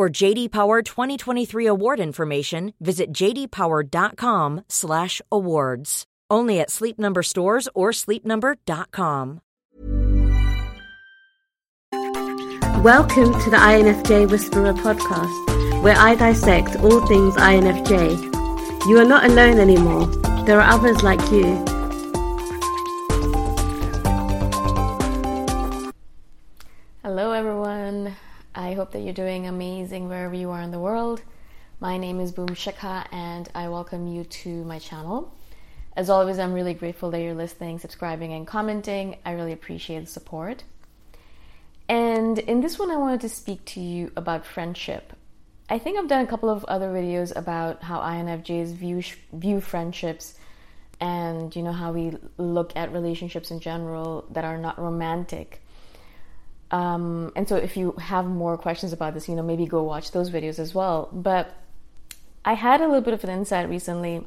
For JD Power 2023 award information, visit jdpower.com/awards. Only at Sleep Number stores or sleepnumber.com. Welcome to the INFJ Whisperer podcast, where I dissect all things INFJ. You are not alone anymore. There are others like you. I hope that you're doing amazing wherever you are in the world. My name is Boom Shikha, and I welcome you to my channel. As always, I'm really grateful that you're listening, subscribing, and commenting. I really appreciate the support. And in this one, I wanted to speak to you about friendship. I think I've done a couple of other videos about how INFJs view view friendships, and you know how we look at relationships in general that are not romantic. Um, and so, if you have more questions about this, you know, maybe go watch those videos as well. But I had a little bit of an insight recently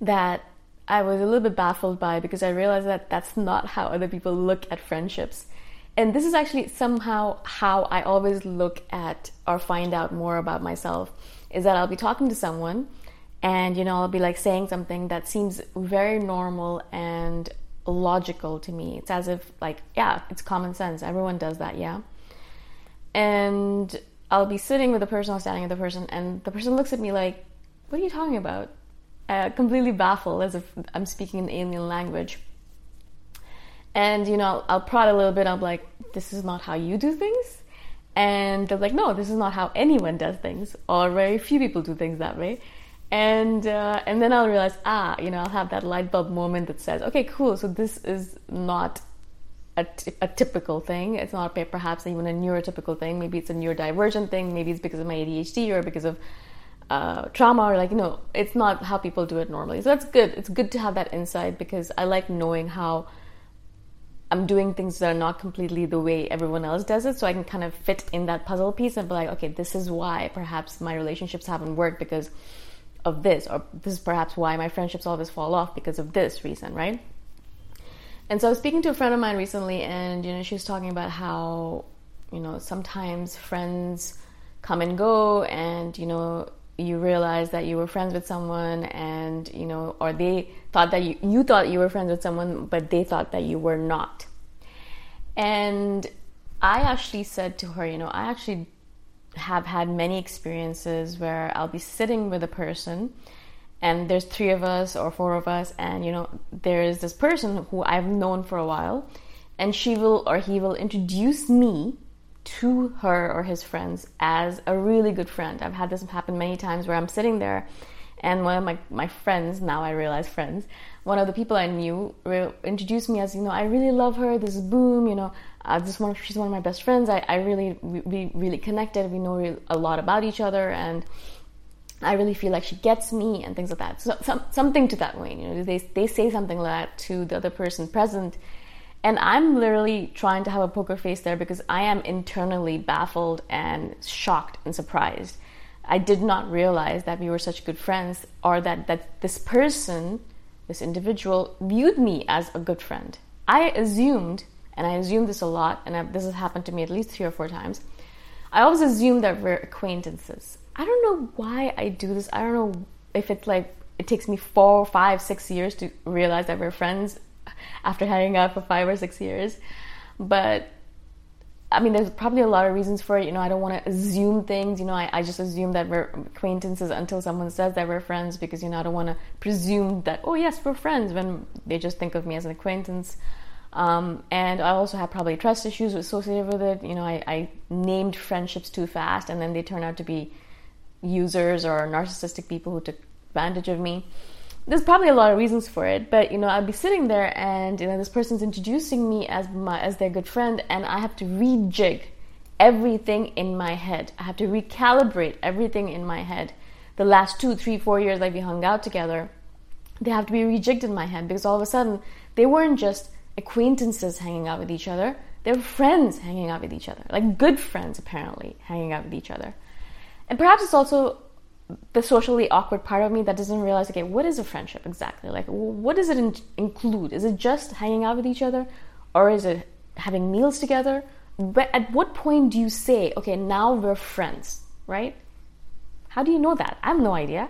that I was a little bit baffled by because I realized that that's not how other people look at friendships. And this is actually somehow how I always look at or find out more about myself is that I'll be talking to someone and you know I'll be like saying something that seems very normal and logical to me. It's as if like yeah, it's common sense. Everyone does that, yeah. And I'll be sitting with the person or standing with the person and the person looks at me like, "What are you talking about?" uh, completely baffled as if I'm speaking an alien language. And you know, I'll, I'll prod a little bit. I'm like, "This is not how you do things," and they're like, "No, this is not how anyone does things, or very few people do things that way." And uh, and then I'll realize, ah, you know, I'll have that light bulb moment that says, "Okay, cool. So this is not a, t- a typical thing. It's not perhaps even a neurotypical thing. Maybe it's a neurodivergent thing. Maybe it's because of my ADHD or because of uh, trauma or like you know it's not how people do it normally so that's good it's good to have that insight because i like knowing how i'm doing things that are not completely the way everyone else does it so i can kind of fit in that puzzle piece and be like okay this is why perhaps my relationships haven't worked because of this or this is perhaps why my friendships always fall off because of this reason right? And so i was speaking to a friend of mine recently and you know she was talking about how you know sometimes friends come and go and you know you realize that you were friends with someone and you know or they thought that you you thought you were friends with someone but they thought that you were not. And i actually said to her you know i actually have had many experiences where i'll be sitting with a person and there's three of us or four of us and you know there is this person who i've known for a while and she will or he will introduce me to her or his friends as a really good friend. I've had this happen many times where I'm sitting there and one of my, my friends, now I realize friends, one of the people I knew introduced me as, you know, I really love her, this is Boom, you know, uh, this one, she's one of my best friends. I, I really, we really connected. We know re- a lot about each other and I really feel like she gets me and things like that. So some, something to that way, you know, they, they say something like that to the other person present and I'm literally trying to have a poker face there because I am internally baffled and shocked and surprised. I did not realize that we were such good friends or that, that this person, this individual, viewed me as a good friend. I assumed, and I assumed this a lot, and I, this has happened to me at least three or four times. I always assume that we're acquaintances. I don't know why I do this. I don't know if it's like it takes me four, five, six years to realize that we're friends after hanging out for five or six years. But I mean, there's probably a lot of reasons for it. You know, I don't want to assume things. You know, I, I just assume that we're acquaintances until someone says that we're friends because, you know, I don't want to presume that, oh, yes, we're friends when they just think of me as an acquaintance. Um, and I also have probably trust issues associated with it. You know, I, I named friendships too fast and then they turn out to be users or narcissistic people who took advantage of me there's probably a lot of reasons for it, but you know, I'd be sitting there and you know, this person's introducing me as my as their good friend, and I have to rejig everything in my head. I have to recalibrate everything in my head. The last two, three, four years that we hung out together, they have to be rejigged in my head because all of a sudden they weren't just acquaintances hanging out with each other; they were friends hanging out with each other, like good friends apparently hanging out with each other. And perhaps it's also the socially awkward part of me that doesn't realize okay what is a friendship exactly like what does it in- include is it just hanging out with each other or is it having meals together but at what point do you say okay now we're friends right how do you know that i have no idea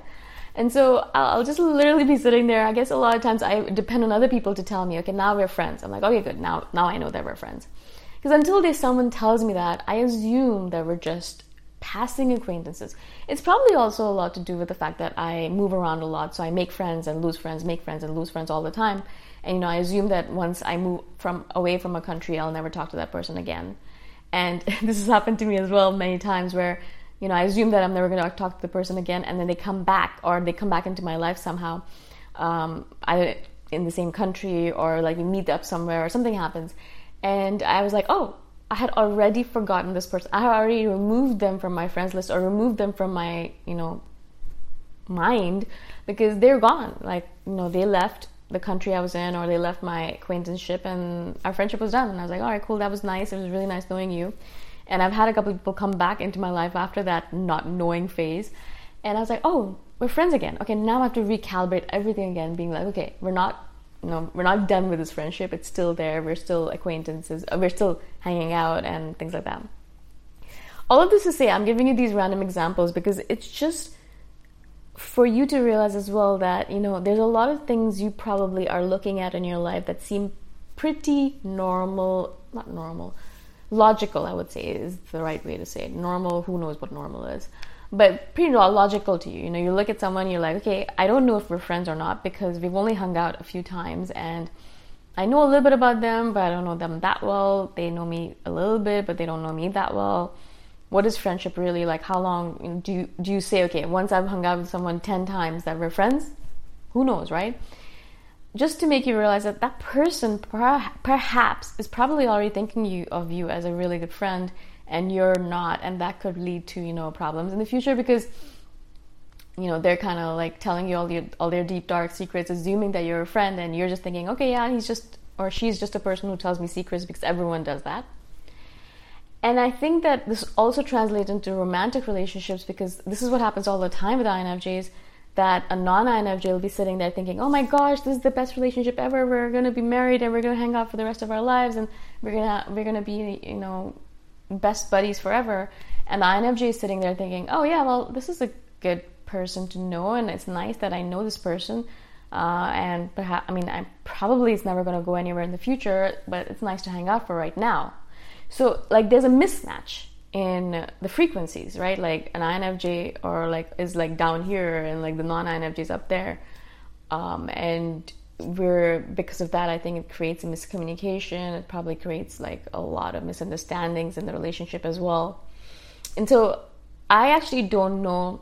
and so I'll just literally be sitting there. I guess a lot of times I depend on other people to tell me, okay, now we're friends. I'm like, okay, good. Now, now I know that we're friends. Because until there's someone tells me that, I assume that we're just passing acquaintances. It's probably also a lot to do with the fact that I move around a lot, so I make friends and lose friends, make friends and lose friends all the time. And you know, I assume that once I move from away from a country, I'll never talk to that person again. And this has happened to me as well many times where you know, I assume that I'm never going to talk to the person again, and then they come back, or they come back into my life somehow, um, either in the same country or like we meet up somewhere or something happens, and I was like, oh, I had already forgotten this person. I had already removed them from my friends list or removed them from my, you know, mind because they're gone. Like, you know, they left the country I was in or they left my acquaintanceship and our friendship was done. And I was like, all right, cool, that was nice. It was really nice knowing you. And I've had a couple people come back into my life after that not knowing phase. And I was like, oh, we're friends again. Okay, now I have to recalibrate everything again, being like, okay, we're not you know, we're not done with this friendship. It's still there. We're still acquaintances. Uh, we're still hanging out and things like that. All of this to say, I'm giving you these random examples because it's just for you to realize as well that, you know, there's a lot of things you probably are looking at in your life that seem pretty normal, not normal, logical, I would say is the right way to say it. Normal, who knows what normal is but pretty logical to you. You know, you look at someone, you're like, okay, I don't know if we're friends or not because we've only hung out a few times and I know a little bit about them, but I don't know them that well. They know me a little bit, but they don't know me that well. What is friendship really like? How long do you, do you say, okay, once I've hung out with someone 10 times that we're friends? Who knows, right? Just to make you realize that that person perhaps is probably already thinking you of you as a really good friend and you're not and that could lead to you know problems in the future because you know they're kind of like telling you all your all their deep dark secrets assuming that you're a friend and you're just thinking okay yeah he's just or she's just a person who tells me secrets because everyone does that. And i think that this also translates into romantic relationships because this is what happens all the time with infjs that a non-infj will be sitting there thinking oh my gosh this is the best relationship ever. We're going to be married and we're going to hang out for the rest of our lives and we're going to we're going to be you know best buddies forever. And the INFJ is sitting there thinking, oh, yeah, well, this is a good person to know, and it's nice that I know this person. Uh, and perhaps, I mean, I probably it's never going to go anywhere in the future, but it's nice to hang out for right now. So, like, there's a mismatch in the frequencies, right? Like, an INFJ or like is like down here, and like the non-INFJ is up there. Um, and we're because of that i think it creates a miscommunication. It probably creates like a lot of misunderstandings in the relationship as well. And so i actually don't know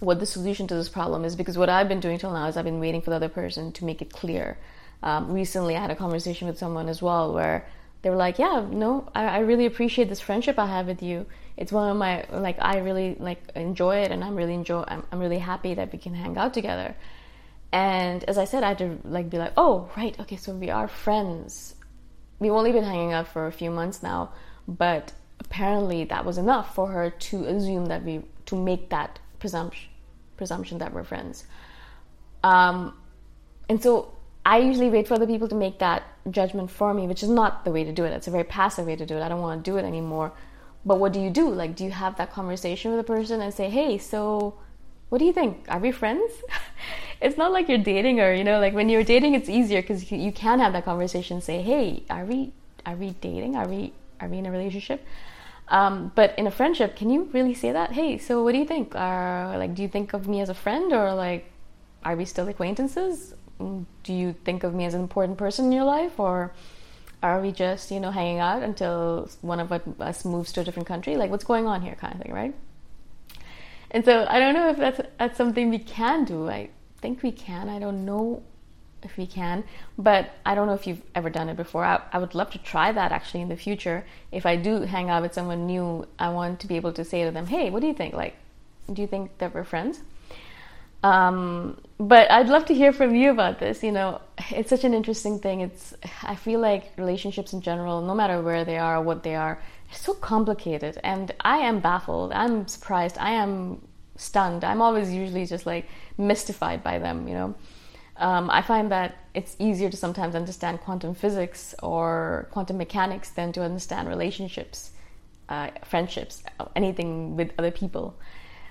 what the solution to this problem is because what i've been doing till now is i've been waiting for the other person to make it clear. Um, recently i had a conversation with someone as well where they were like yeah no I, I really appreciate this friendship i have with you. It's one of my like i really like enjoy it and i'm really enjoy I'm, I'm really happy that we can hang out together and as I said, I had to like be like, oh right, okay, so we are friends. We've only been hanging out for a few months now, but apparently that was enough for her to assume that we to make that presumption presumption that we're friends. Um, and so I usually wait for other people to make that judgment for me, which is not the way to do it. It's a very passive way to do it. I don't want to do it anymore. But what do you do? Like, do you have that conversation with a person and say, hey, so what do you think? Are we friends? it's not like you're dating or, you know, like when you're dating, it's easier because you, can have that conversation say, hey, are we, are we dating? Are we are we in a relationship? Um, but in a friendship, can you really say that? Hey, so what do you think? Are like, do you think of me as a friend, or like, are we still acquaintances? Mm, do you think of me as an important person in your life, or are we just you know hanging out until one of us moves to a different country? Like, what's going on here, kind of thing, right? And so I don't know if that's that's something we can do. I think we can. I don't know if we can. But I don't know if you've ever done it before. I, I, would love to try that actually in the future. If I do hang out with someone new, I want to be able to say to them, hey, what do you think? Like, do you think that we're friends? Um, but I'd love to hear from you about this. You know, it's such an interesting thing. It's I feel like relationships in general, no matter where they are or what they are, it's so complicated. And I am baffled. I'm surprised. I am stunned. I'm always usually just like mystified by them. You know, um, I find that it's easier to sometimes understand quantum physics or quantum mechanics than to understand relationships, uh, friendships, anything with other people,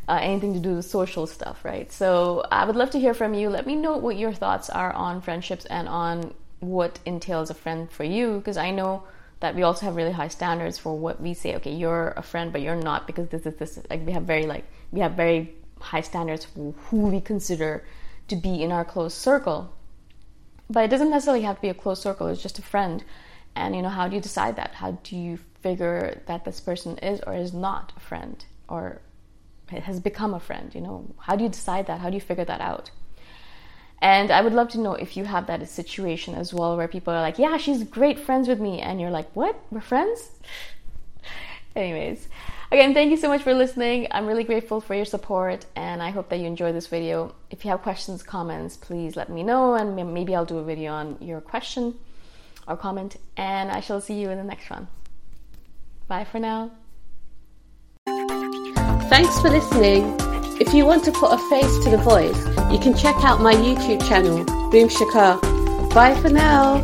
uh, anything to do with social stuff, right? So I would love to hear from you. Let me know what your thoughts are on friendships and on what entails a friend for you, because I know that we also have really high standards for what we say. Okay, you're a friend, but you're not because this is this. Like we have very like we have very high standards for who we consider to be in our close circle. But it doesn't necessarily have to be a close circle, it's just a friend. And you know, how do you decide that? How do you figure that this person is or is not a friend or has become a friend? You know, how do you decide that? How do you figure that out? And I would love to know if you have that situation as well, where people are like, "Yeah, she's great friends with me," and you're like, "What? We're friends?" Anyways, Again, thank you so much for listening. I'm really grateful for your support and I hope that you enjoyed this video. If you have questions, comments, please let me know and maybe I'll do a video on your question or comment and I shall see you in the next one. Bye for now. Thanks for listening. If you want to put a face to the voice, you can check out my YouTube channel, Boom Shikha. Bye for now.